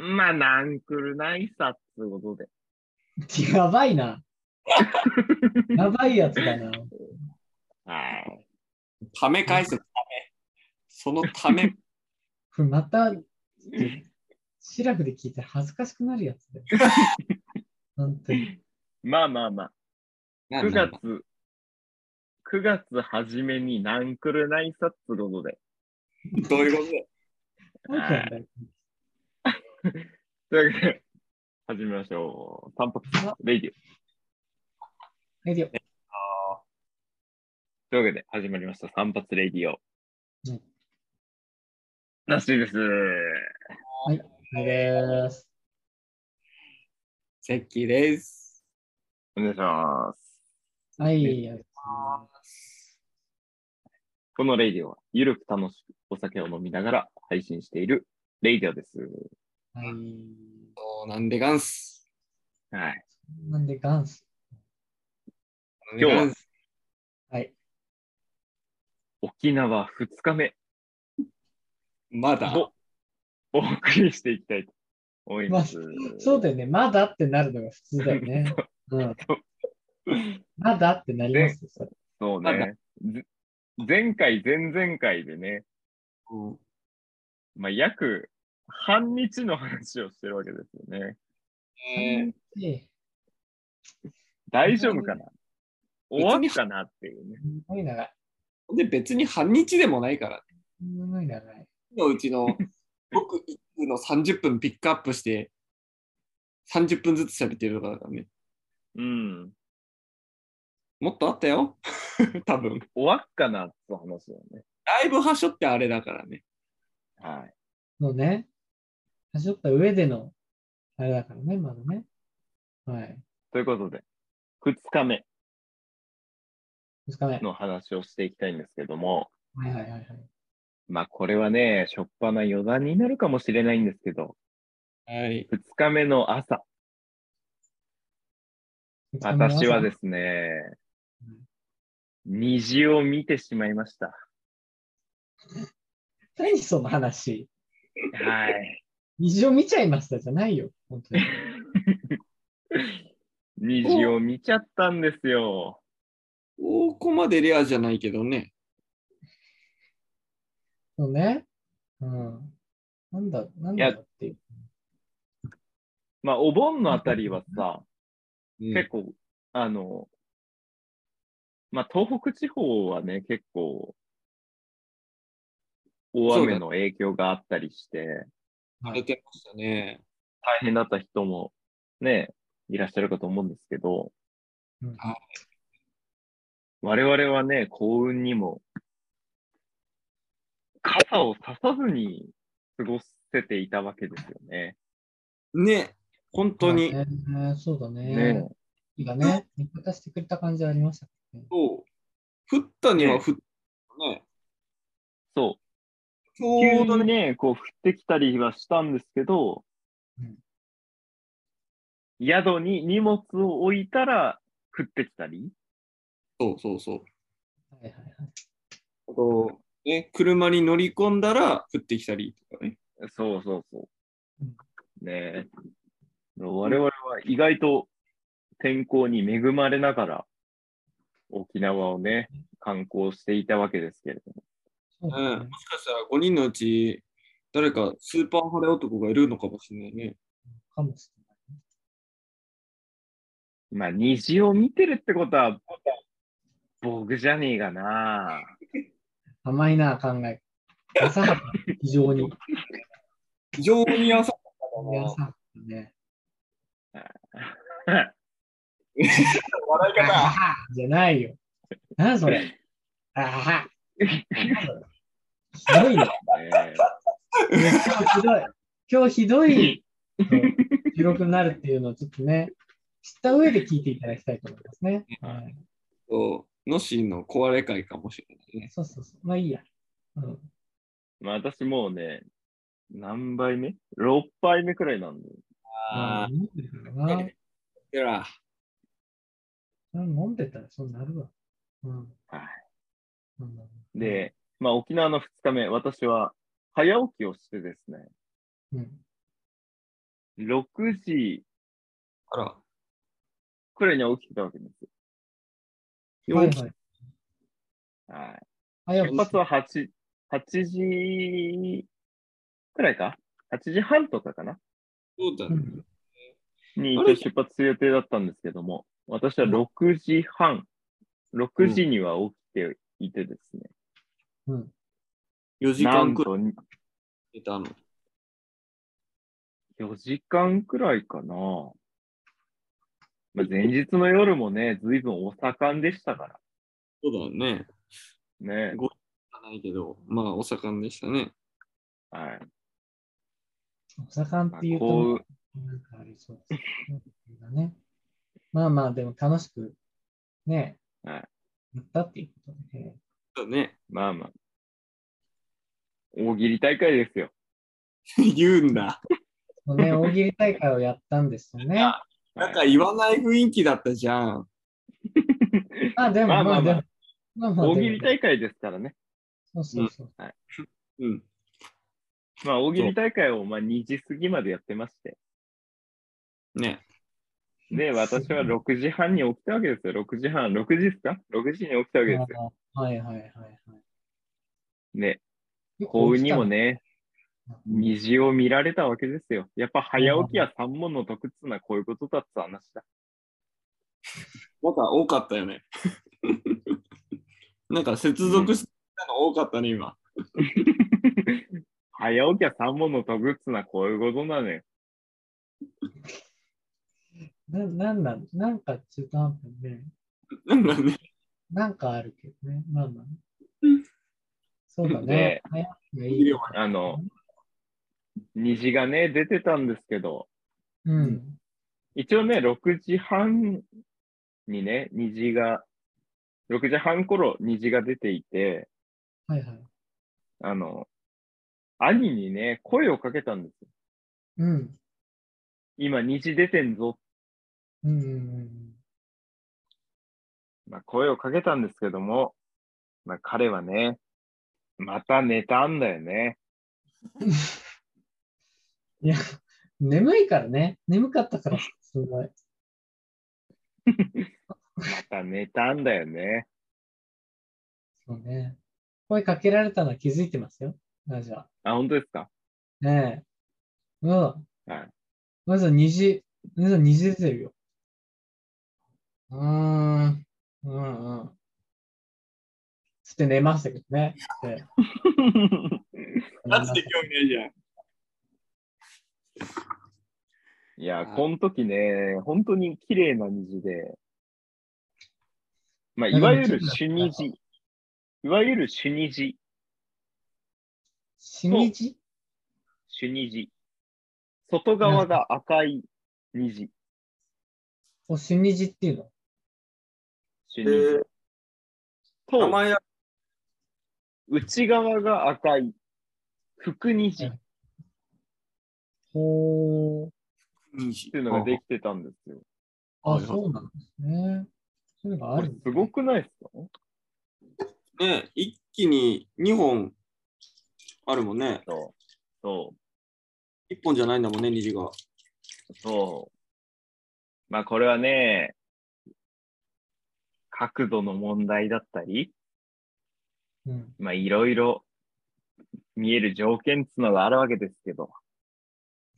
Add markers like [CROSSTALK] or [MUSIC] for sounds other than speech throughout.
まあ、なんくるないさっつうことで。[LAUGHS] やばいな。[LAUGHS] やばいやつだな。はい。ため返すため。そのため、こ [LAUGHS] れまた、シラフで聞いて恥ずかしくなるやつだよ。本当に。まあまあまあ、9なんだ月、9月初めになんくるないさっつうことで。どういうことだよというわけで、始めましょう。散髪レイディオ。レディオというわけで、始まりました。散髪レイディオ。うんなしです。はいです。セッキーです。お願いします。はい。このレイディオは、ゆるく楽しくお酒を飲みながら配信しているレイディオです。はい。そうなんでガンス。はい。なんでガンス？今日ははい。沖縄2日目まだ？をお送りしていきたいと思います。そうだよね。まだってなるのが普通だよね。[LAUGHS] うん。まだってなりますよ、それ。そうね。ず前回、前々回でね、うんまあ、約半日の話をしてるわけですよね。ええ大丈夫かな？終わったなっていうね。すごい長い。ーで、別に半日でもないから、ね、すごい長い。のうちの僕の30分ピックアップして、30分ずつ喋ってるとかだからね。うん。もっとあったよ。[LAUGHS] 多分。終わっかなって話だよね。だいぶ端折ってあれだからね。はい。のね、端折った上での、あれだからね、まだね。はい。ということで、2日目2日目。の話をしていきたいんですけども、はいはいはいはい。まあこれはね、しょっぱな余談になるかもしれないんですけど、はい。2日目の朝、私はですすね、虹を見てしまいました。[LAUGHS] 何その話。はい。虹を見ちゃいましたじゃないよ。本当に。[LAUGHS] 虹を見ちゃったんですよ。ここまでレアじゃないけどね。そうね。うん。なんだ、なんだっていう。まあお盆のあたりはさ、うん結構、あの、まあ東北地方はね、結構、大雨の影響があったりして、されてましたね。大変だった人もね、いらっしゃるかと思うんですけど、うん我々はね、幸運にも、傘をささずに過ごせていたわけですよね。ね。本当に。まあねそうだねね。日がね、味方してくれた感じありましたね。そう。降ったには降ったね。そう。ちょ急うどね。にね、こう降ってきたりはしたんですけど、うん宿に荷物を置いたら降ってきたり、そうそうそう。はいはいはい。あと、ね、車に乗り込んだら降ってきたりとかね。そうそうそううん。ねえ。我々は意外と天候に恵まれながら沖縄をね、観光していたわけですけれども。そうん。ねもしかしたら5人のうち、誰かスーパー晴れ男がいるのかもしれないね。かもしまあ、虹を見てるってことは、僕じゃねえがな。れない。甘いな、考え。浅はか、非常に。非常に浅かった浅はかね。な。笑いあははじゃないよ。なんそれ。あはは。ひどいね。え今日ひどい。今日ひどい記録になるっていうのをちょっとね、知った上で聞いていただきたいと思いますね。はい、そう、のしの壊れ会かもしれないね。そうそうそう。まあいいや。うん、まあ、私もうね、何杯目 ?6 杯目くらいなんで。まあ、あ飲んでるからな。あ、でら、飲んでたらそうなるわ。うん。はうんい。で、まあ、沖縄の2日目、私は早起きをしてですね、うん。6時。くらいに起きてたわけですはいはい。よ。はい。出発は8、8時くらいか ?8 時半とかかな？そうだね。うんに一応出発する予定だったんですけども、私は6時半、6時には起きていてですね、うん。4時間くらいと寝たの。4時間くらいかな。まあ、前日の夜もね、ずいぶんお盛んでしたかそうだよね。らね。ごないけど、まあ、お盛んでしたね。はい。お盛んっていうと、なんかありそうですね。まあまあ、でも楽しく、ね、はいやったっていうことで、ね、そうだね。まあまあ。大喜利大会ですよ。[LAUGHS] 言うんだ。ね、大喜利大会をやったんですよね。なんか言わない雰囲気だったじゃん。ま [LAUGHS] あでも、まあまあまあでもまあまあ大喜利大会ですからね。そうそうそう。うん。まあ、大喜利大会をまあ2時過ぎまでやってまして。ね。で、私は6時半に起きたわけですよ。6時半、6時ですか ?6 時に起きたわけですよ。あはいはいはいはい。ね、幸運にもね、虹を見られたわけですよ。やっぱ早起きは三問の得っつうのはこういうことだった話だ。[LAUGHS] なんか多かったよね。[LAUGHS] なんか接続したの多かったね、今。[LAUGHS] 早起きは三問の得っつうのはこういうことなのよ。ななんなんなんか中途半端ね。なんかね。なんかあるけどね。まあまあ。そうだねで。早くがいい。あの、虹がね、出てたんですけど、うん。一応ね、6時半にね、虹が、6時半頃虹が出ていて、はいはい。あの、兄にね、声をかけたんですよ。うん。今虹出てんぞ。うんうんうんまあ、声をかけたんですけども、まあ、彼はね、また寝たんだよね。うん。いや、眠いからね。眠かったから、すごい。また寝たんだよね。そうね。声かけられたのは気づいてますよ。ラジは。あ、本当ですか？ねえ。うん。はい。まず虹、まず虹出てるよ。うーん。うんうん。つって寝ましたけどね。で。マジで興味ないじゃん。いや、この時ね、本当に綺麗な虹で、まあ、いわゆる主虹、いわゆる主虹、しみじ？主虹。外側が赤い虹、おしみじっていうの？え主虹。ー、名と、前や、内側が赤い福虹っほー。虹ていうのができてたんですよ。あ、はいはいそうなんですね。そういうのがあるんだこれすごくないですか？ね、一気に2本あるもんね。そう。そ1本じゃないんだもんね、虹が。う。そう。まあ、これはね、角度の問題だったり、うん。まあ、いろいろ見える条件っつうのがあるわけですけど、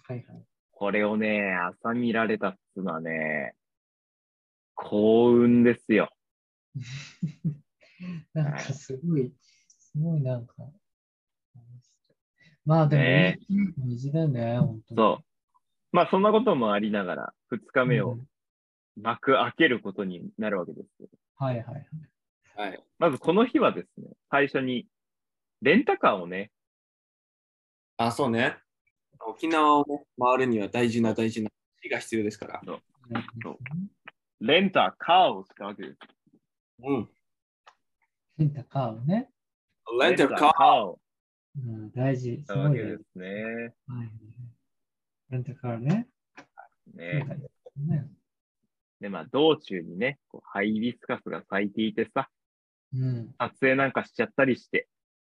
はいはい。これをね、朝見られたっつうのはね、幸運ですよ。[LAUGHS] なんかすごい、すごいなんか。まあでもね虹だよね、本当に。そう。まあ、そんなこともありながら、二日目をうん幕開けることになるわけですけど。はいはいはい。はい。まずこの日はですね、最初に、レンタカーをね、あ、そうね。沖縄をね、回るには大事な大事な火が必要ですから。そうレンタカーをしたわけです。うん。レンタカーをね。レンタカー。ーをうん、大事。しすごですね。はい。レンタカーね。ねねで、まあ、道中にね、こうハイビスカスが咲いていてさ、うん。撮影なんかしちゃったりして、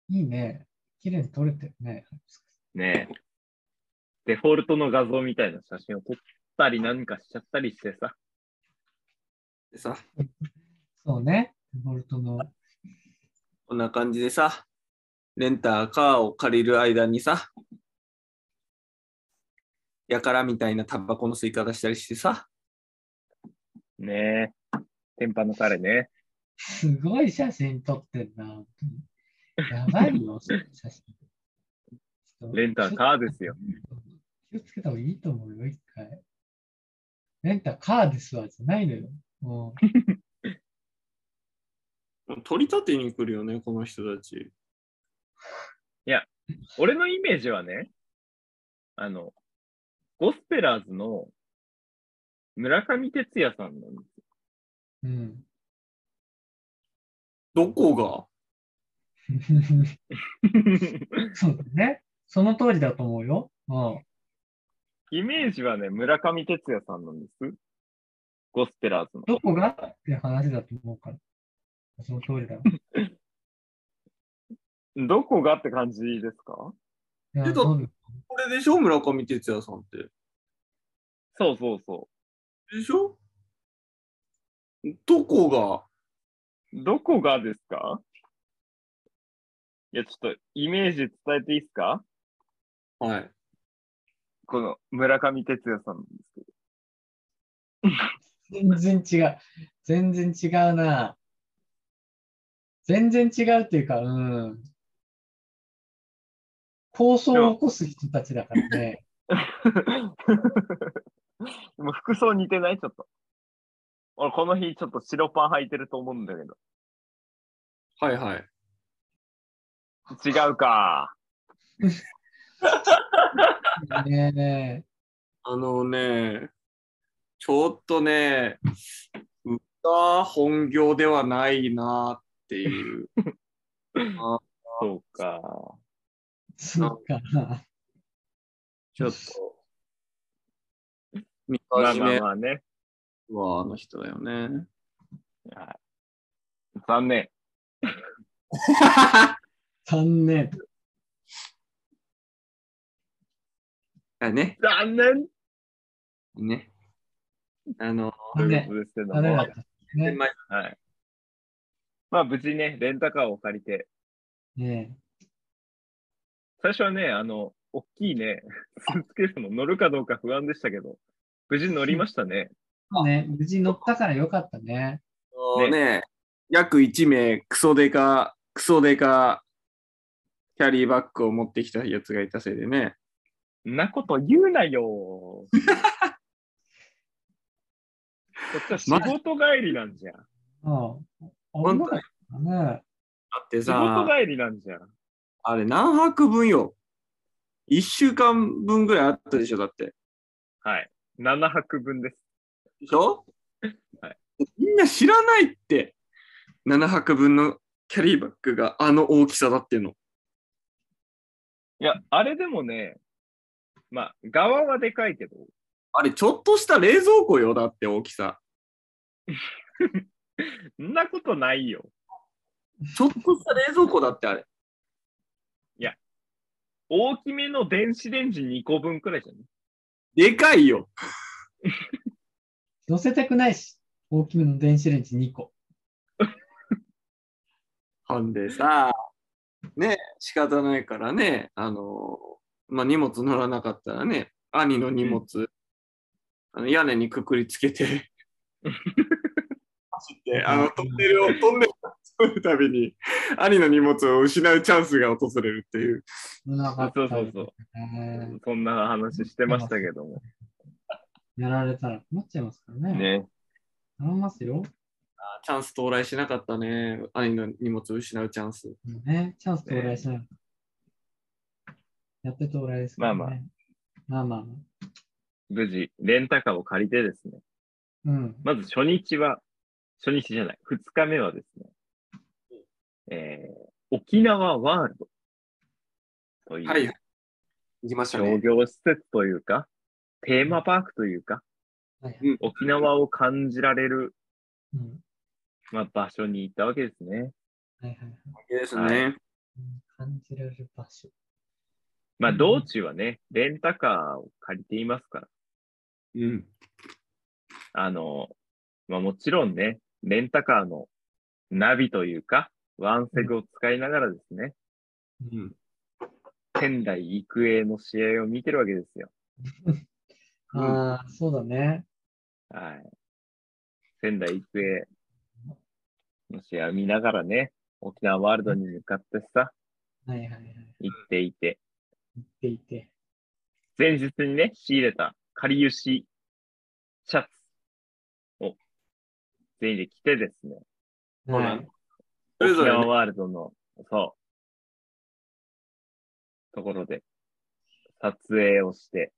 いいね。綺麗に撮れてるね。ねデフォルトの画像みたいな写真を撮ったりなんかしちゃったりしてさ。でさ、そうね。デフォルトの。こんな感じでさ、レンターカーを借りる間にさ、やからみたいなタバコの吸い方したりしてさ、ねえ。天パの彼ね。すごい写真撮ってんな。本当にやばいよ、そ [LAUGHS] の写真。レンターカーですよ。気をつけた方がいいと思うよ、一回。レンターカーですわ、じゃないのよ。も [LAUGHS] 取り立てに来るよね、この人たち。俺のイメージはね、あの、ゴスペラーズの村上哲也さんなんですよ。う。うん。どこが？[LAUGHS] そうだね。その通りだと思うよ。うん。イメージはね、村上哲也さんなんです。ゴスペラーズの。どこが？って話だと思うから。その通りだよ。[LAUGHS] どこがって感じですか？いやけどそうだよこれでしょ？村上哲也さんって。そうそうそでしょ？どこが？う。どこがですか？いや、ちょっとイメージ伝えていいですか？はい。この村上哲也さんなんですけど。[LAUGHS] 全然違う。全然違うな。全然違うっていうか、うん。構想を起こす人たちだからね。[LAUGHS] でも服装似てない？ちょっと。俺、この日ちょっと白パン履いてると思うんだけど。はいはい。違うか。ねあのね、ちょっとね、歌本業ではないなっていう。[LAUGHS] あそうか。そうかな。ちょっと、見まあまあ始めまあね。はあの人だよね。はい残念。残念。[LAUGHS] あね、残念ね。あの、ということですけども。ダメだった。ね。前はい。まあ、無事ね、レンタカーを借りて、ね最初はね、あの、大きいね、スーツケースも乗るかどうか不安でしたけど、無事乗りましたね。ね、無事乗ったからよかったね。ねね約1名、クソデカ、クソデカ、キャリーバッグを持ってきたやつがいたせいでね。んなこと言うなよ。[LAUGHS] こっちは仕事帰りなんじゃん。うん。本当に当ね。だって仕事さ、帰りなんじゃん。あれ何泊分よ ?1 週間分ぐらいあったでしょだって。はい。7泊分です。でしょ？はい。みんな知らないって。7泊分のキャリーバッグがあの大きさだっての。いや、あれでもね、まあ、側はでかいけど、あれちょっとした冷蔵庫よだって大きさ。[LAUGHS] んなことないよ。ちょっとした冷蔵庫だってあれ。大きめの電子レンジ2個分くらいじゃん。でかいよ。[LAUGHS] 乗せたくないし。大きめの電子レンジ2個。[LAUGHS] ほんでさ、ね、仕方ないからね、あの、まあ、荷物乗らなかったらね、兄の荷物、あの屋根にくくりつけて、[LAUGHS] 走って、あの、トンネルを、トンネルを通るたびに、兄の荷物を失うチャンスが訪れるっていう。そうそうそう。ねそんな話してましたけども。やられたら困っちゃいますからね。ね。頼みますよ。あチャンス到来しなかったね。兄の荷物を失うチャンス。ね、チャンス到来しない。やって到来ですからね。まあまあまあまあまあ。無事、レンタカーを借りてですね。うん。まず初日は、初日じゃない、二日目はですね、えー、沖縄ワールドといはいう行きました商ね。業施設というか、テーマパークというか、はいうん沖縄を感じられる、うん。まあ、場所に行ったわけですね。はいはいはい。ですね。はうん感じられる場所。まあ、うん道中はね、レンタカーを借りていますから。うん。あの、まあもちろんね、レンタカーのナビというか、ワンセグを使いながらですね、うん。仙台育英の試合を見てるわけですよ。[LAUGHS] ああ、そうだね。はい。仙台育英の試合を見ながらね、沖縄ワールドに向かってさ、はいはいはい。行っていて、言っていて。前日にね、仕入れた仮輸しシャツを全員で着てですね、はい。沖それぞれね縄ワールドの、そう、ところで撮影をして、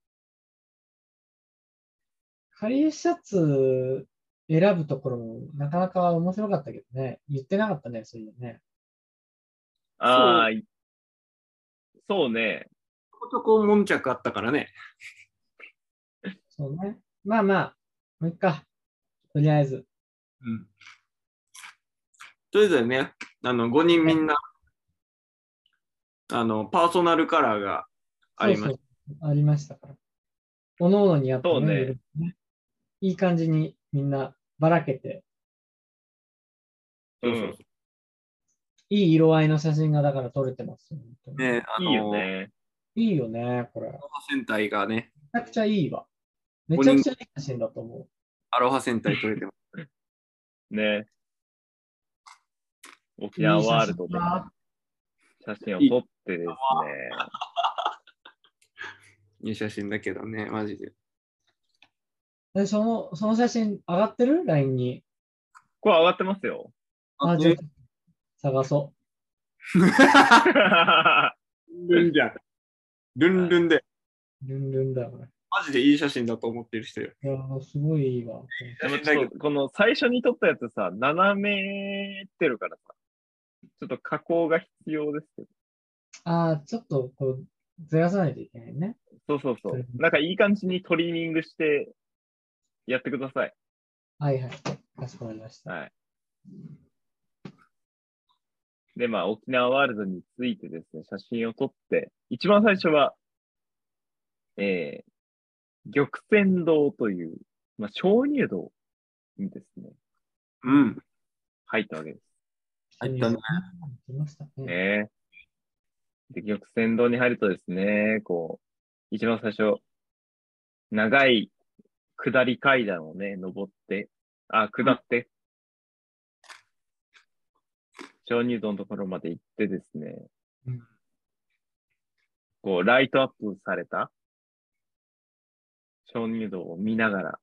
仮輸シャツ選ぶところ、なかなか面白かったけどね。言ってなかったね、そういうのね。ああ、いそうね、ちょこちょこ悶着あったからね。そうね。まあまあ、もう一回。とりあえず。うん。それぞれね、あの、5人みんな、あの、パーソナルカラーがありました。ありましたから。おのおのにあったねねいい感じにみんなばらけて、うんいい色合いの写真がだから撮れてますよ。本当にね、あの、いいよね。いいよね、これ。め戦隊がね、ちゃくちゃいいわ。めちゃくちゃいい写真だと思アロハ戦隊撮れてます。[LAUGHS] ね。沖う。縄ワールドで写真を撮ってですね、[LAUGHS] いい写真だけどね、マジで。でその、その写真上がってる ?LINE に。これ上がってますよ。あ、じゃあ探そ [LAUGHS] ルンルンじゃん。ルンルンで、う。ルンルンだ、これ。マジでいい写真だと思ってる人よ。いやー、すごいいいわ。でもこの最初に撮ったやつさ、斜めってるからさ、ちょっと加工が必要ですけど。ああ、ちょっとこう、ずらさないといけないね。そうそうそううん。なんかいい感じにトリミングしてやってください。はいはい。かしこまりました。はい。で、まあ、沖縄ワールドについてですね、写真を撮って、一番最初は、えー、玉泉堂という、まあ、鍾乳洞にですね、うん。入ったわけです。入ったね。来ましたね。ね。で、玉泉堂に入るとですね、こう、一番最初、長い下り階段をね、登って、あ、下って、鍾乳洞のところまで行ってですね、うんこう、ライトアップされた鍾乳洞を見ながら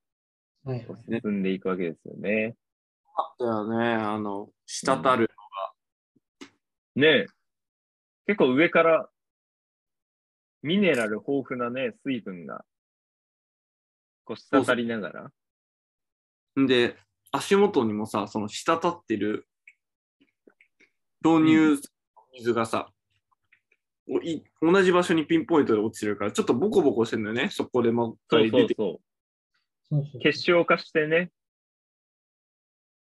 進んでいくわけですよね。あったよね、あの、滴る。ねえ。結構上からミネラル豊富なね、水分が、こう、滴りながら。んで、足元にもさ、その滴ってる導入水がさ、おい同じ場所にピンポイントで落ちてるから、ちょっとボコボコしてるんだよね、そこでまっそうかり出て。そうそう。そうそう。結晶化してね、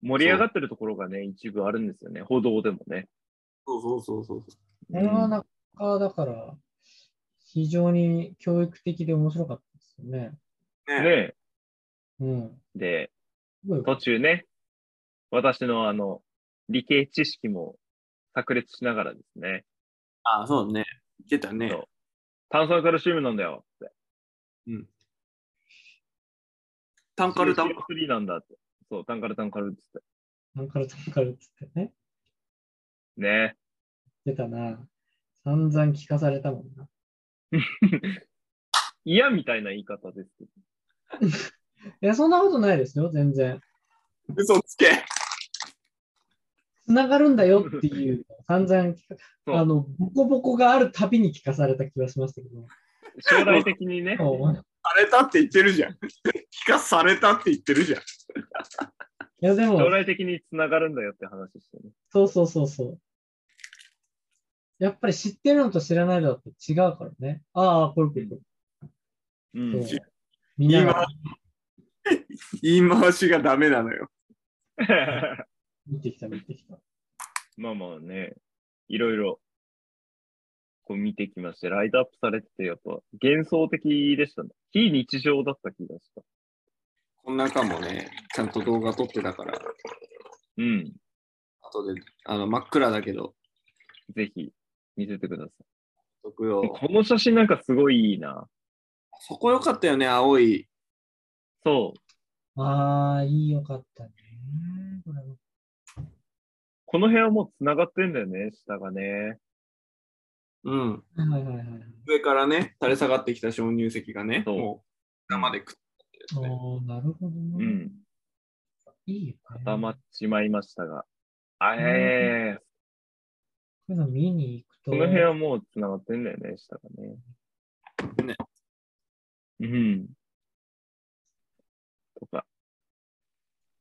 盛り上がってるところがね、一部あるんですよね。歩道でもね。そうそうそうそう。これはなかなかだから、非常に教育的で面白かったですよね。ねねうん。え。で、途中ね、私のあの、理系知識も炸裂しながらですね、あそうね。言ってたね。そう炭酸カルシウムなんだよって。タンカルタン。3なんだって。そう、タンカルタンカルっつって。タンカルタンカルっつってね。ね出たな。散々聞かされたもんな。[LAUGHS] 嫌みたいな言い方ですけど。[LAUGHS] いや、そんなことないですよ、全然。嘘つけ。つながるんだよっていう、[LAUGHS] 散々あの、ボコボコがあるたびに聞かされた気がしましたけど。将来的にね、されたって言ってるじゃん。聞かされたって言ってるじゃん。いや、でも、将来的につながるんだよって話してね。そうそうそうそう。やっぱり知ってるのと知らないのだと違うからね。ああ、これこれこうんみんなが [LAUGHS] 言い回しがダメなのよ。[LAUGHS] 見てきた、見てきた。まあまあね、いろいろ、こう見てきまして、ライトアップされてて、やっぱ幻想的でしたね。非日常だった気がした。こん中もね、ちゃんと動画撮ってたから、うん。後で、あの、真っ暗だけど、ぜひ見せてください。。この写真なんかすごいいいな。そこ良かったよね、青い。そう。ああ、いいよかったね。これもこの部屋もう繋がってんだよね、下がね。うん。はいはいはいはい。上からね、垂れ下がってきた鍾乳石がね、そうもう生でくっついてるねおーなるほどね。うん。いいよ、ね。固まっちまいましたが。あえー、こういうの見に行くと。この部屋もう繋がってんだよね、下がね。ね。うん。とか。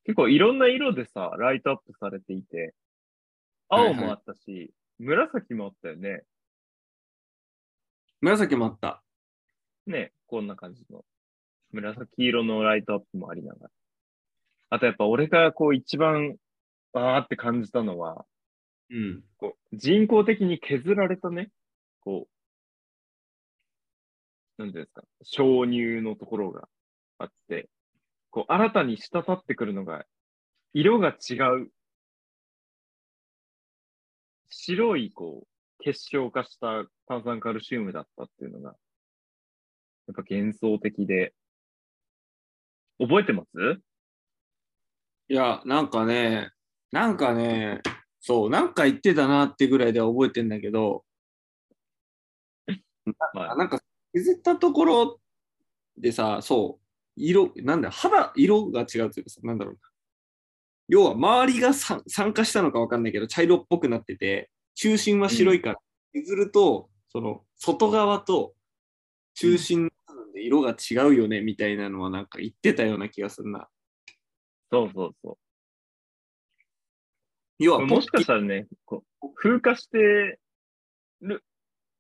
結構いろんな色でさ、ライトアップされていて、青もあったし、紫もあったよね。紫もあった。ね、こんな感じの。紫色のライトアップもありながら。あとやっぱ俺がこう一番、あーって感じたのは、うん。こう人工的に削られたね、こう、なんていうんですか、鍾乳のところがあって、こう、新たに滴ってくるのが、色が違う、白い、こう、結晶化した炭酸カルシウムだったっていうのが、やっぱ幻想的で、覚えてます？いや、なんかね、なんかね、そう、なんか言ってたなってぐらいでは覚えてんだけど、[LAUGHS] まあ、あなんか削ったところでさ、そう、色、なんだ、肌、色が違うというかさ、なんだろうな。要は、周りがさ酸化したのかわかんないけど、茶色っぽくなってて、中心は白いから、削ると、その、外側と中心で色が違うよね、みたいなのはなんか言ってたような気がするな。そうそうそう。要は、もしかしたらね、こう風化してる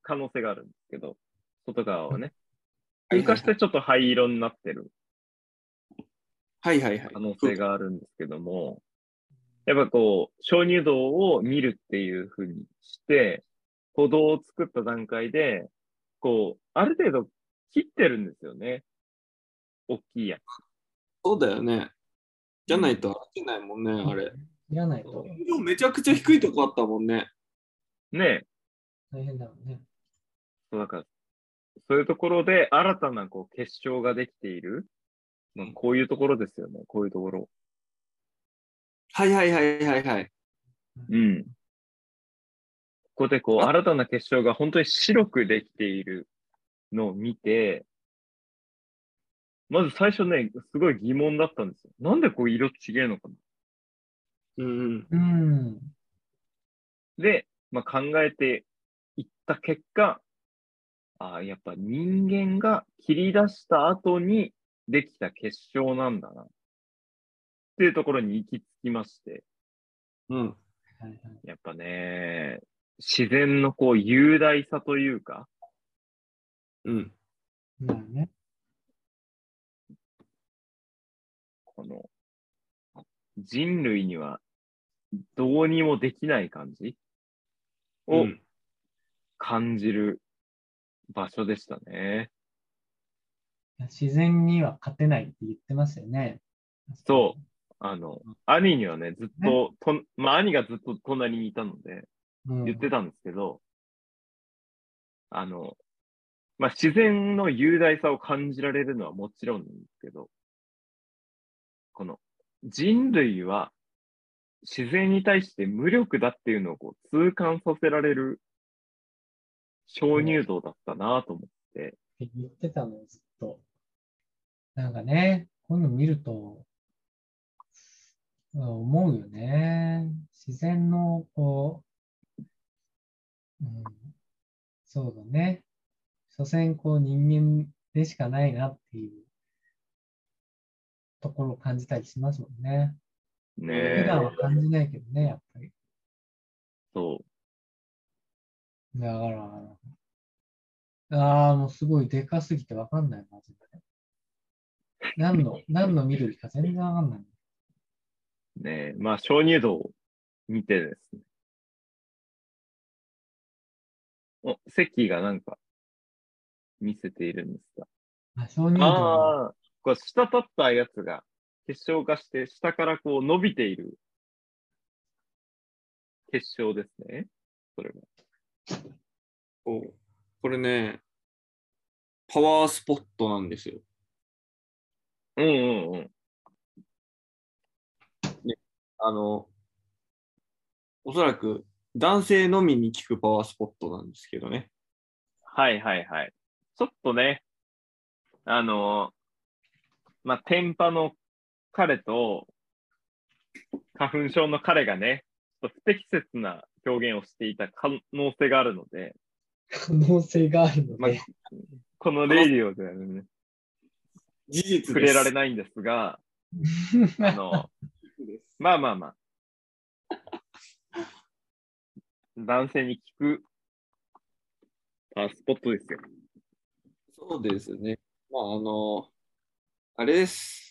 可能性があるんですけど、外側はね。風化してちょっと灰色になってるはいはいはい。可能性があるんですけども、やっぱこう、鍾乳洞を見るっていうふうにして、歩道を作った段階で、こう、ある程度切ってるんですよね。大きいやつ。そうだよね。じゃないと合ってないもんね、あれ。いらないと天井めちゃくちゃ低いとこあったもんね。ね大変だろうね。そうだから、そういうところで新たなこう結晶ができている。まあ、こういうところですよね。こういうところ。はいはいはいはいはい。うん。ここでこう、新たな結晶が本当に白くできているのを見て、まず最初ね、すごい疑問だったんですよ。なんでこう色違えのかなうんうん。で、まあ、考えていった結果、ああ、やっぱ人間が切り出した後にできた結晶なんだな。っていうところに行き着きまして、うん。やっぱね、自然のこう雄大さというか、うん。なるね。この人類にはどうにもできない感じをうん感じる場所でしたね。自然には勝てないって言ってますよね。そう。あの、兄にはね、ずっと、とまあ、兄がずっと隣にいたので、うん。言ってたんですけど、あの、まあ、自然の雄大さを感じられるのはもちろんなんですけど、この人類は自然に対して無力だっていうのをこう痛感させられる鍾乳洞だったなと思って、って言ってたのよ、ずっと。なんかね、こういうの見ると、思うよね。自然の、こう、うん、そうだね。所詮、こう、人間でしかないなっていうところを感じたりしますもんね。ね普え段は感じないけどね、やっぱり。そう。だから、ああ、もうすごいでかすぎてわかんない、マジで。何の、[LAUGHS] 何の緑か全然わかんない。ねえ、まあ、鍾乳洞を見てですね。お、席がなんか、見せているんですが。あ、鍾乳洞。ああ、こう、下立ったやつが結晶化して、下からこう伸びている結晶ですね。それが。そうこれね、パワースポットなんですよ。うんうんうん。あの、おそらく男性のみに効くパワースポットなんですけどね。はいはいはい。ちょっとね、あの、まあ、天パの彼と、花粉症の彼がね、ちょっと不適切な表現をしていた可能性があるので、可能性があるのまあで。このレイディオではね、事実触れられないんですが、[LAUGHS] あの、まあまあまあ。男性に聞くパスポットですよ。そうですね。まあ、あの、あれです。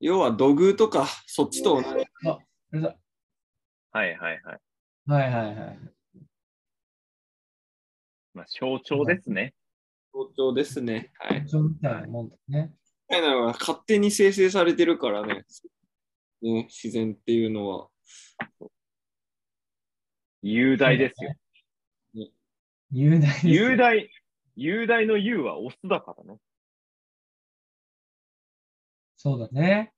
要は土偶とか、そっちと同じ。はいはいはい。はいはいはい。まあ、象徴ですね。象徴ですね。はい。一緒みたいなもんだね。みたいなのが勝手に生成されてるからね。ね、自然っていうのは。雄大ですよ。雄大ですよ雄大、雄大の雄はオスだからね。そうだね。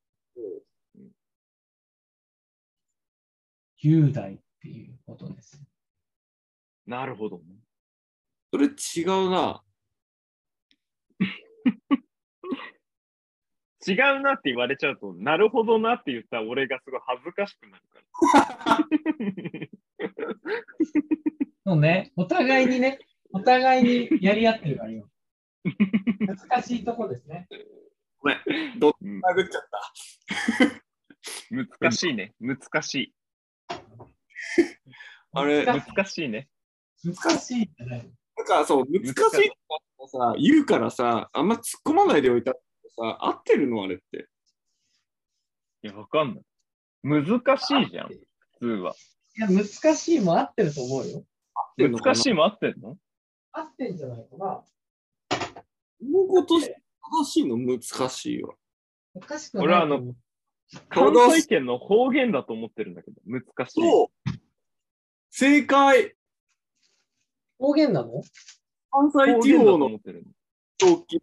雄大っていうことです。なるほどね。それ違うな。[LAUGHS] 違うなって言われちゃうと、なるほどなって言ったら俺がすごい恥ずかしくなるから。そうね。お互いにね、お互いにやり合ってるからよ。[LAUGHS] 難しいとこですね。ごめん。どうん殴っちゃった。難しいね。難しい。[LAUGHS] あれ、難難しいね。難しいじゃない。なんかそう、難しいってさ、言うからさ、あんま突っ込まないでおいたってさ、合ってるのあれって。いや、わかんない。難しいじゃん、普通は。いや、難しいも合ってると思うよ。難しいも合ってんの？合ってんじゃないかな。い。のこと正しいの難しいわ。おかしくない俺はあのと思う関西圏の方言だと思ってるんだけど、難しい。そう正解方言なの関方西地方の思ってる。表記。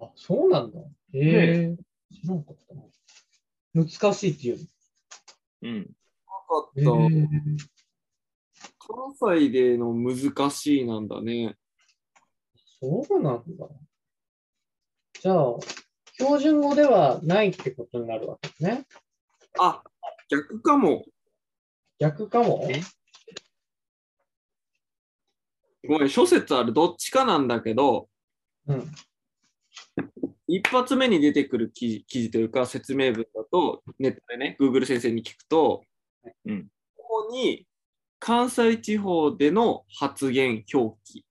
あ、そうなんだ。へえ知らんかったな。難しいっていううん。なかの。った。関西での難しいなんだね。そうなんだ。じゃあ、標準語ではないってことになるわけですね。あ、逆かも。逆かも？え？ごめん、諸説あるどっちかなんだけど、うん。一発目に出てくる記事記事というか説明文だと、ネットでね、Google 先生に聞くと、うんここに関西地方での発言表記、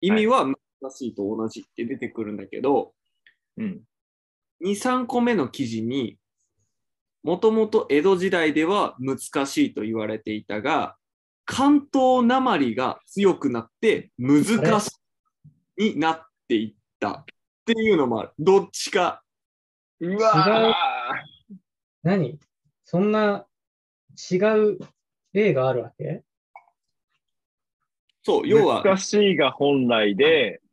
意味は難しいと同じって出てくるんだけど、うん。2、3個目の記事に、もともと江戸時代では難しいと言われていたが、関東なまりが強くなって難しいになっていったっていうのもある。どっちか。う違うわ何？そんな違う例があるわけ？そう、ー要は、難しいが本来で、うん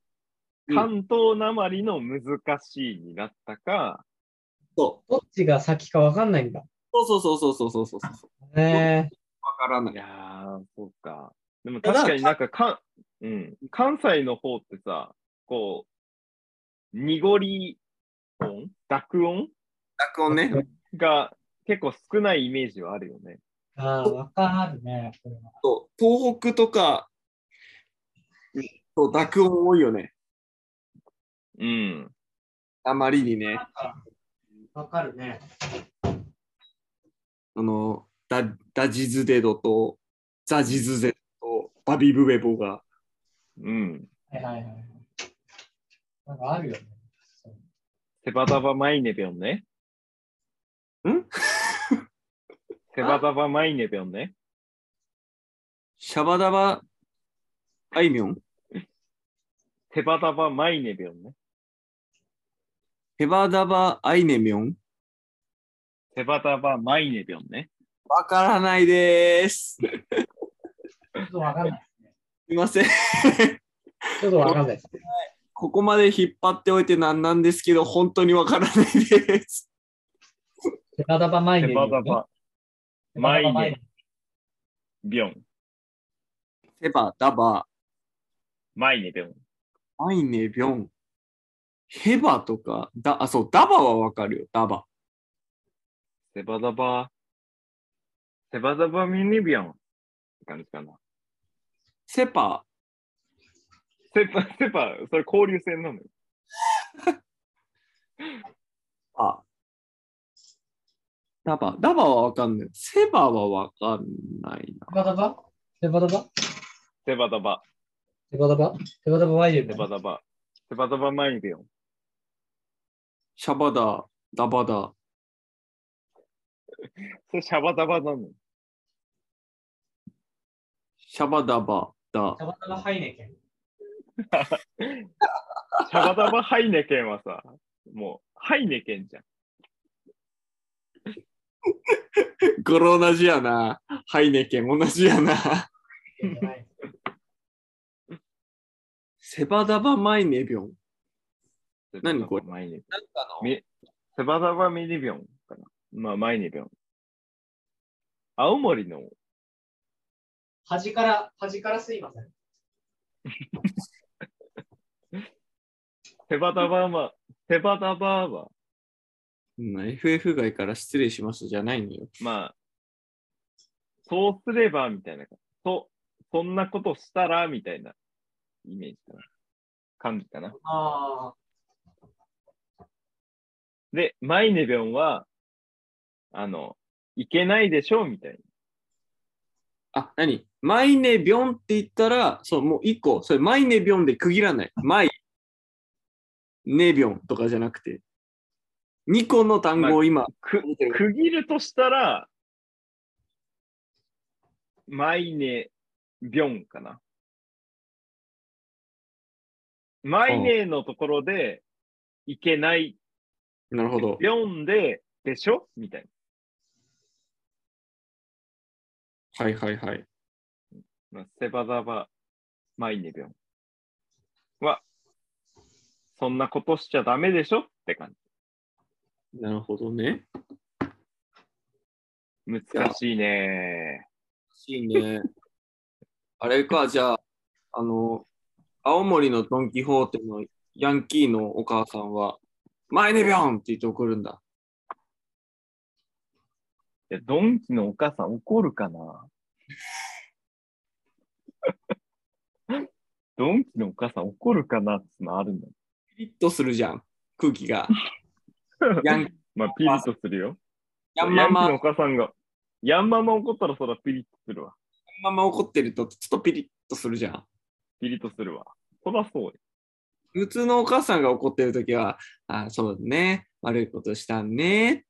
関東なまりの難しいになったか、そうどっちが先かわかんないんだ。そうそうそうそうそうそうそうそう。へえわからないい。やー、そうか。でも確かになんかかん、うん、関西の方ってさ、こう、濁り音？濁音？濁音ね。が結構少ないイメージはあるよね。ああ、わかるね。それはそう東北とか、そう濁音多いよね。うん。あまりにね。わかるね。あの、ダダジズデドとザジズゼとバビブベボが。うん。はいはいはい。なんかあるよね。そうセバダバマイネビョンね。ん？セバダバマイネビョンね。シャバダバあいみょん？セバダバマイネビョンね。ヘバダバアイネミョンセバダバマイネビョンね。わからないです。すちょっとわかんないですね。いません。ちょっとわかんないですね。ここまで引っ張っておいてなんなんですけど、本当にわからないです。セバダバマイセネバダバマイネビョン。ヘバダバマイネビョン。アイネビョン。ヘバとか、だ、あ、そう、ダバはわかるよ、ダバ。セバダバ、セバダバミニビョン。って感じかな。セパ、セパ、セパ、それ交流戦なのよ。[LAUGHS] あ。ダバ、ダバはわかんない。セバはわかんないな。セバダバ？セバダバ？セバダバ、セバダバ？セバダバマイネセバダバ、セバダバマイネビョン。シャバダ、ダバダ。それシャバダバなの？シャバダバダ。セバダバハイネケン [LAUGHS] シャバダバハイネケンはさ、もう、ハイネケンじゃん。[LAUGHS] これ同じやな。ハイネケン同じやな。[LAUGHS] セバダバマイネビョン。何これ？マイネなんかみセバダバミニビョンかな？まあ、マイネビョン。青森の？端から、端からすいません。[LAUGHS] セバダバは、セバダバは、うん FF 外から失礼しましたじゃないのよ。まあ、そうすれば、みたいな。そ、そんなことしたら、みたいなイメージかな。感じかな。あで、マイネビョンは、あの、いけないでしょみたいあ、何？マイネビョンって言ったら、そう、もう一個、それマイネビョンで区切らない。マイ、ネビョンとかじゃなくて、2個の単語を今、な。く、見てる区切るとしたら、マイネビョンかな。マイネのところで、いけない。なるほど。ビョンで、でしょ？みたいはいはいはい。な。まあ、セバダバ、マイネビョンは、そんなことしちゃダメでしょ？って感なるほどね。じ。難しいね。いいね。あれか、じゃあ、あの、青森のドン・キホーテのヤンキーのお母さんは、マイネビョンって言って送るんだ。いや、ドンキのお母さん怒るかな？[LAUGHS] ドンキのお母さん怒るかなってのあるんだ。ピリッとするじゃん、空気が。[LAUGHS] ヤンまあ、ピリッとするよ。ヤンママ、のヤンお母さんが、ヤンママ怒ったらそらピリッとするわ。ママ怒ってると、ちょっとピリッとするじゃん。ピリッとするわ。そらそうよ。普通のお母さんが怒ってるときは、あ、そうだね、悪いことしたね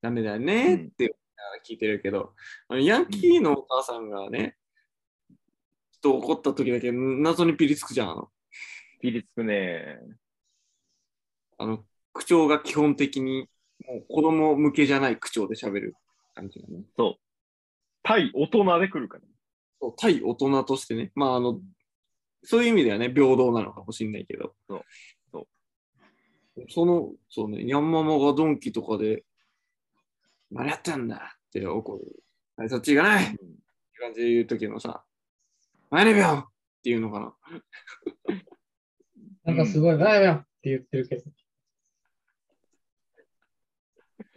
ダメだねって聞いてるけど、あのヤンキーのお母さんがね、ちょっと怒ったときだけ謎にピリつくじゃん。ピリつくね。あの、口調が基本的に、もう子供向けじゃない口調で喋る感じだね。そう。対大人で来るから。そう対大人としてね、まああの、そういう意味ではね、平等なのかもしれないけど。そうそその、そうね、ヤンママがドンキとかで、何やってんだって怒る。はい、そっち行かないって感じで言うときのさ、マイネビョンっていうのかな。[LAUGHS] なんかすごい、バイバイって言ってるけど。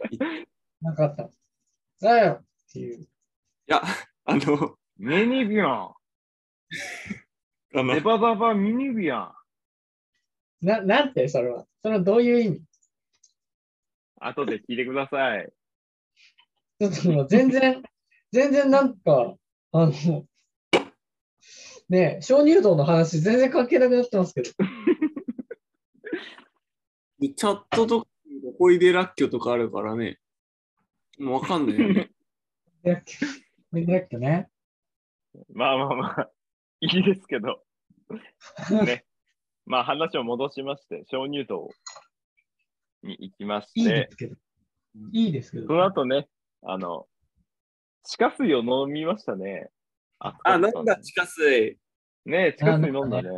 [LAUGHS] なんかあった。バイバイっていう。いや、あの、ミニビアン。あのネバダバミニビアン。な、なんて？それは。それはどういう意味？後で聞いてください。ちょっともう全然、[LAUGHS] 全然なんか、あの、ねえ、小乳道の話全然関係なくなってますけど。[LAUGHS] チャットとか、ホイデラッキョとかあるからね、もうわかんないよね。[LAUGHS] だっけだっけね。まあまあまあ、いいですけど。[LAUGHS] ね。まあ話を戻しまして、鍾乳洞に行きましいいでて、すけど。いいですけど。その後ね、あの、地下水を飲みましたね。あ、ったなんだ、地下水。ね地下水飲んだあね。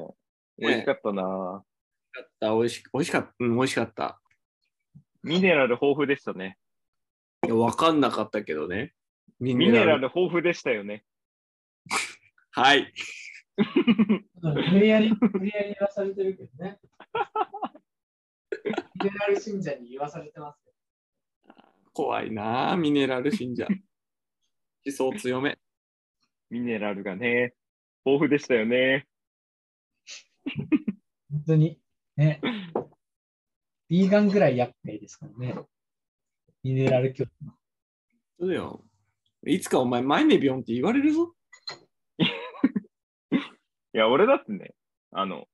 美味しかったな、よかった、美味し美味しかった。うん、美味しかった。ミネラル豊富でしたね。いや、わかんなかったけどね。ミミネラル豊富でしたよね。[LAUGHS] はい。[LAUGHS] 無理やり、無理やり言わされてるけどね。[LAUGHS] ミネラル信者に言わされてますよ。怖いなあミネラル信者。[LAUGHS] 思想強め。ミネラルがね、豊富でしたよね。本当に。ね。ビーガンぐらい厄介ですからね。ミネラル教そうだよ。いつかお前、マイネビョンって言われるぞ。いや、俺だってね、あの、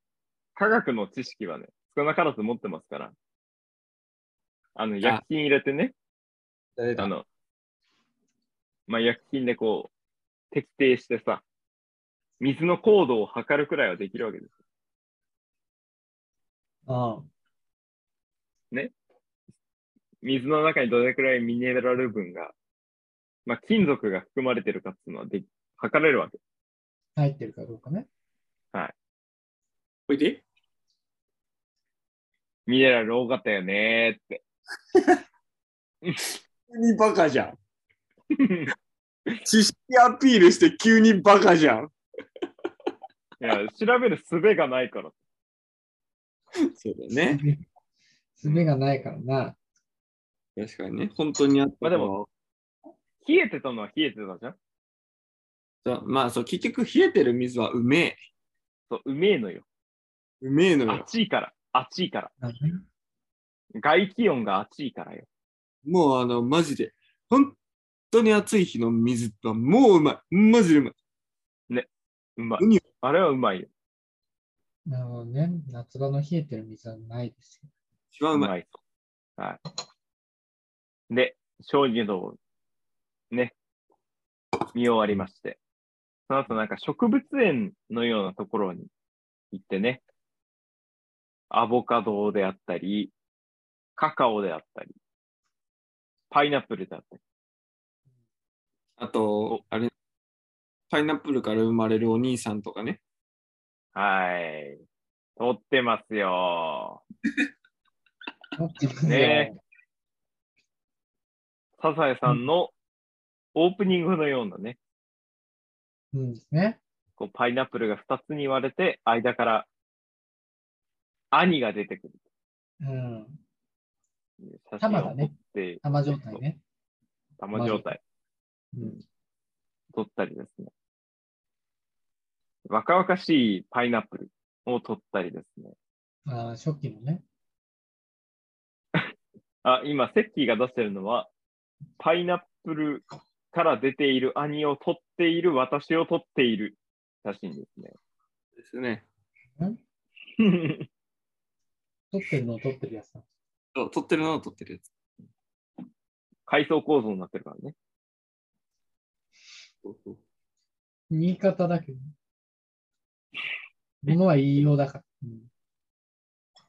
科学の知識はね、少なからず持ってますから。あの、薬品入れてね、誰あの、まあ、薬品でこう、徹底してさ、水の高度を測るくらいはできるわけですよ。ああ水の中にどれくらいミネラル分が、まあ、金属が含まれてるかっていうのはで測れるわけ。入ってるかどうかね。おいで。ミネラル多かったよねーって。[LAUGHS] [LAUGHS] 急にバカじゃん。知識アピールして急にバカじゃん。[LAUGHS] いや、調べる術がないから。そうだね。すべがないからな。確かにね。本当にあったまあでも冷えてたのは冷えてたじゃんまあそう、結局冷えてる水はうめえ。そう、うめえのよ。うめえのよ。暑いから。暑いから。あ外気温が暑いからよ。もうあの、マジで。本当に暑い日の水はもううまい。マジでうまい。うまい海。あれはうまいよ。なるほどね。夏場の冷えてる水はないですよ。一番うまい。い。はい。で、鍾乳洞、ね、見終わりまして。その後なんか植物園のようなところに行ってね、アボカドであったり、カカオであったり、パイナップルであったり。あと、あれ、パイナップルから生まれるお兄さんとかね。はい。撮 [LAUGHS] ってますよ。ねねサザエさんのオープニングのようなね、うんですね。こうパイナップルが2つに割れて、間から兄が出てくる。うん。玉だねて、玉状態ね。玉状態うん。撮ったりですね。若々しいパイナップルを撮ったりですね。ああ、初期のね。[LAUGHS] あ、今、セッキーが出してるのは、パイナップルから出ている兄を撮っている私を撮っている写真ですね。ですね。[LAUGHS] 撮ってるのを撮ってるやつだ。そう撮ってるのは撮ってるやつ。階層構造になってるからね。そうそう言い方だけど。ものは言いようだから。うん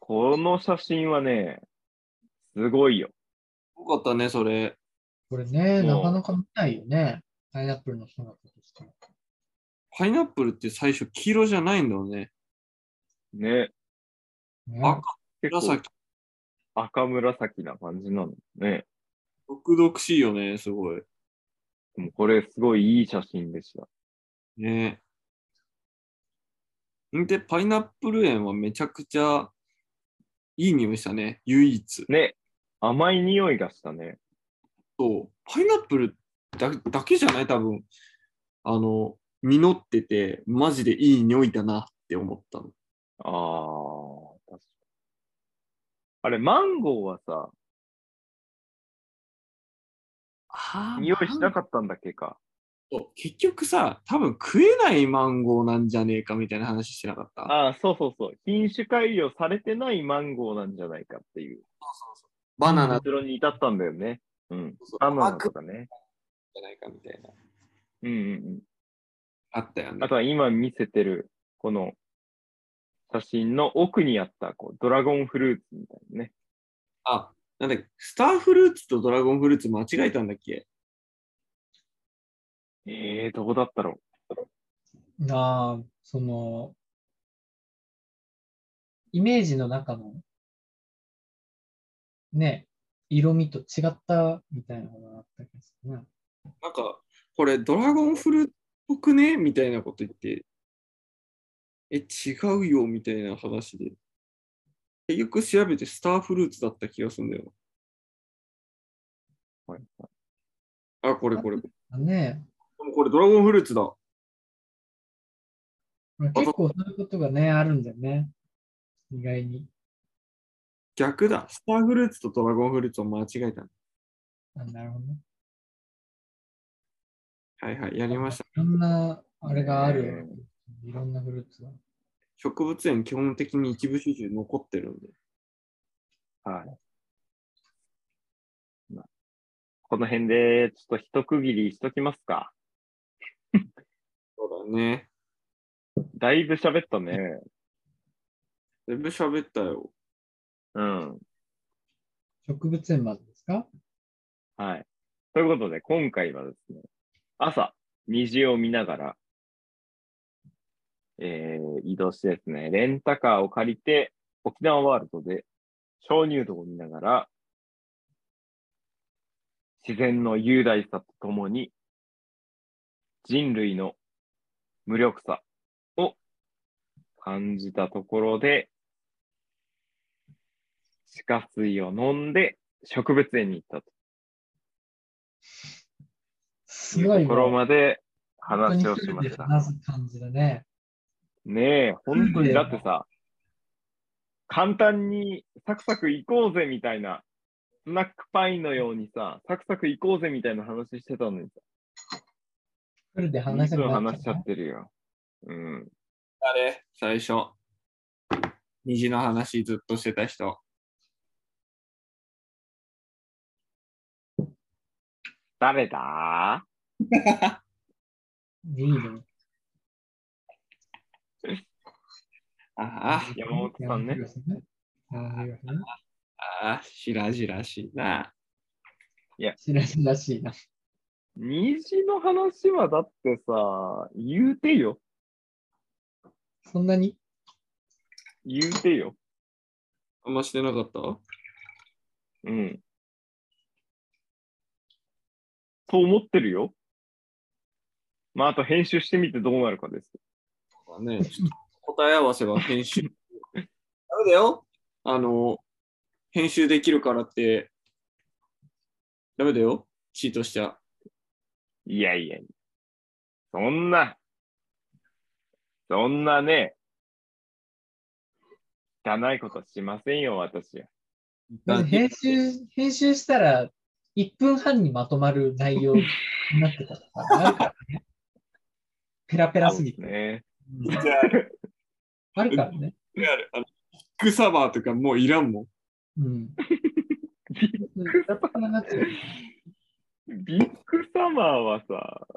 この写真はね、すごいよ。よかったね、それ。これね、なかなか見ないよね。パイナップルの姿として。パイナップルって最初黄色じゃないんだよね。ね。ね赤、紫。赤紫な感じなのね。毒々しいよね、すごい。でもこれすごいいい写真でした。ねんで、パイナップル園はめちゃくちゃいい匂いしたね、唯一。ね。甘い匂いがしたね。そう、パイナップルだだけじゃない？多分。あの、実ってて、マジでいい匂いだなって思ったの。ああ、確かに。あれ、マンゴーはさ、あ匂いしなかったんだっけか？そう結局さ、多分食えないマンゴーなんじゃねえかみたいな話してなかった？ああ、そうそうそう。品種改良されてないマンゴーなんじゃないかっていうバナナ結論に至ったんだよね。うん。そうバナナとかね。じゃないかみたいな。うんうんうん。あったよねあ。とは今見せてる、この写真の奥にあったこうドラゴンフルーツみたいなね。あ、なんだっけ、スターフルーツとドラゴンフルーツ間違えたんだっけ？えー、どこだったろああ、その、イメージの中の、ね、色味と違ったみたいなのがあった気がするな。なんか、これドラゴンフルっぽくねみたいなこと言って、え、違うよみたいな話で。結局調べてスターフルーツだった気がするんだよ。う。はいあ、これこれ。ね、もこれドラゴンフルーツだ。結構そういうことがね、あるんだよね。意外に。逆だ。スターフルーツとドラゴンフルーツを間違えた。あなるほどね。はいはい、やりました。いろんな、あれがあるよ。いろんなフルーツが。植物園基本的に一部始終残ってるんで。はい。まあ、この辺でちょっと一区切りしときますか。そうだね。だいぶ喋ったね。だいぶ喋ったよ。うん。植物園までですか？はい。ということで、今回はですね、朝、虹を見ながら、えー、移動してですね、レンタカーを借りて、沖縄ワールドで鍾乳洞を見ながら、自然の雄大さとともに、人類の無力さを感じたところで、地下水を飲んで植物園に行ったと。すごいところまで話をしました。話す感じだね。ねえ、本当に、だってさ、簡単にサクサク行こうぜみたいな、スナックパインのようにさ、サクサク行こうぜみたいな話してたのにさ、フルで2話しちゃう話しちゃってるよ。うん。誰？最初。虹の話ずっとしてた人。誰だ？いいね。ああ、山本さんね。ああ、しらじらしいな。しらしらしいな。虹の話はだってさ、言うてよ。そんなに？言うてよ。あんましてなかった？うん。そう思ってるよ。まあ、あと編集してみてどうなるかです。そうだね。ちょっと答え合わせは編集。[LAUGHS] ダメだよ。あの、編集できるからって、ダメだよ。チートしちゃ。いやいやいや。そんな、そんなね、汚いことしませんよ、私は。編集、編集したら1分半にまとまる内容になってたとかあるからね。ペラペラすぎて。ね。あ、あるからね。あるあのビッグサマーとかもういらんもん。うん。ビッグサマーはさ、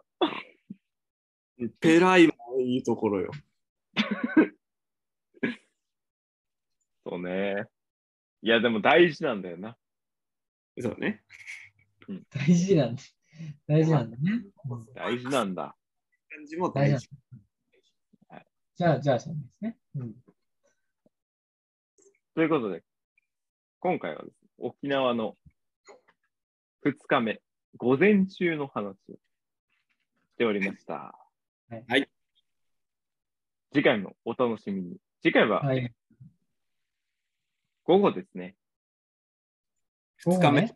ペライもいいところよ。そうね。いや、でも大事なんだよな。そうね。大事なんだ。大事なんだね。うん大事なんだ。感じも大大事。事なんだ。じゃあ、じゃあ、そうですね。うん。ということで、今回はね、沖縄の2日目、午前中の話をしておりました。はいはい次回もお楽しみに。次回ははい。午後ですね。二日目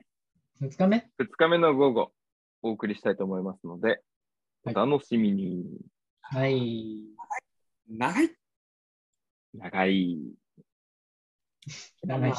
午後ね。二日目？2日目の午後、お送りしたいと思いますので、おはい楽しみに。はい。長い。長い。長い。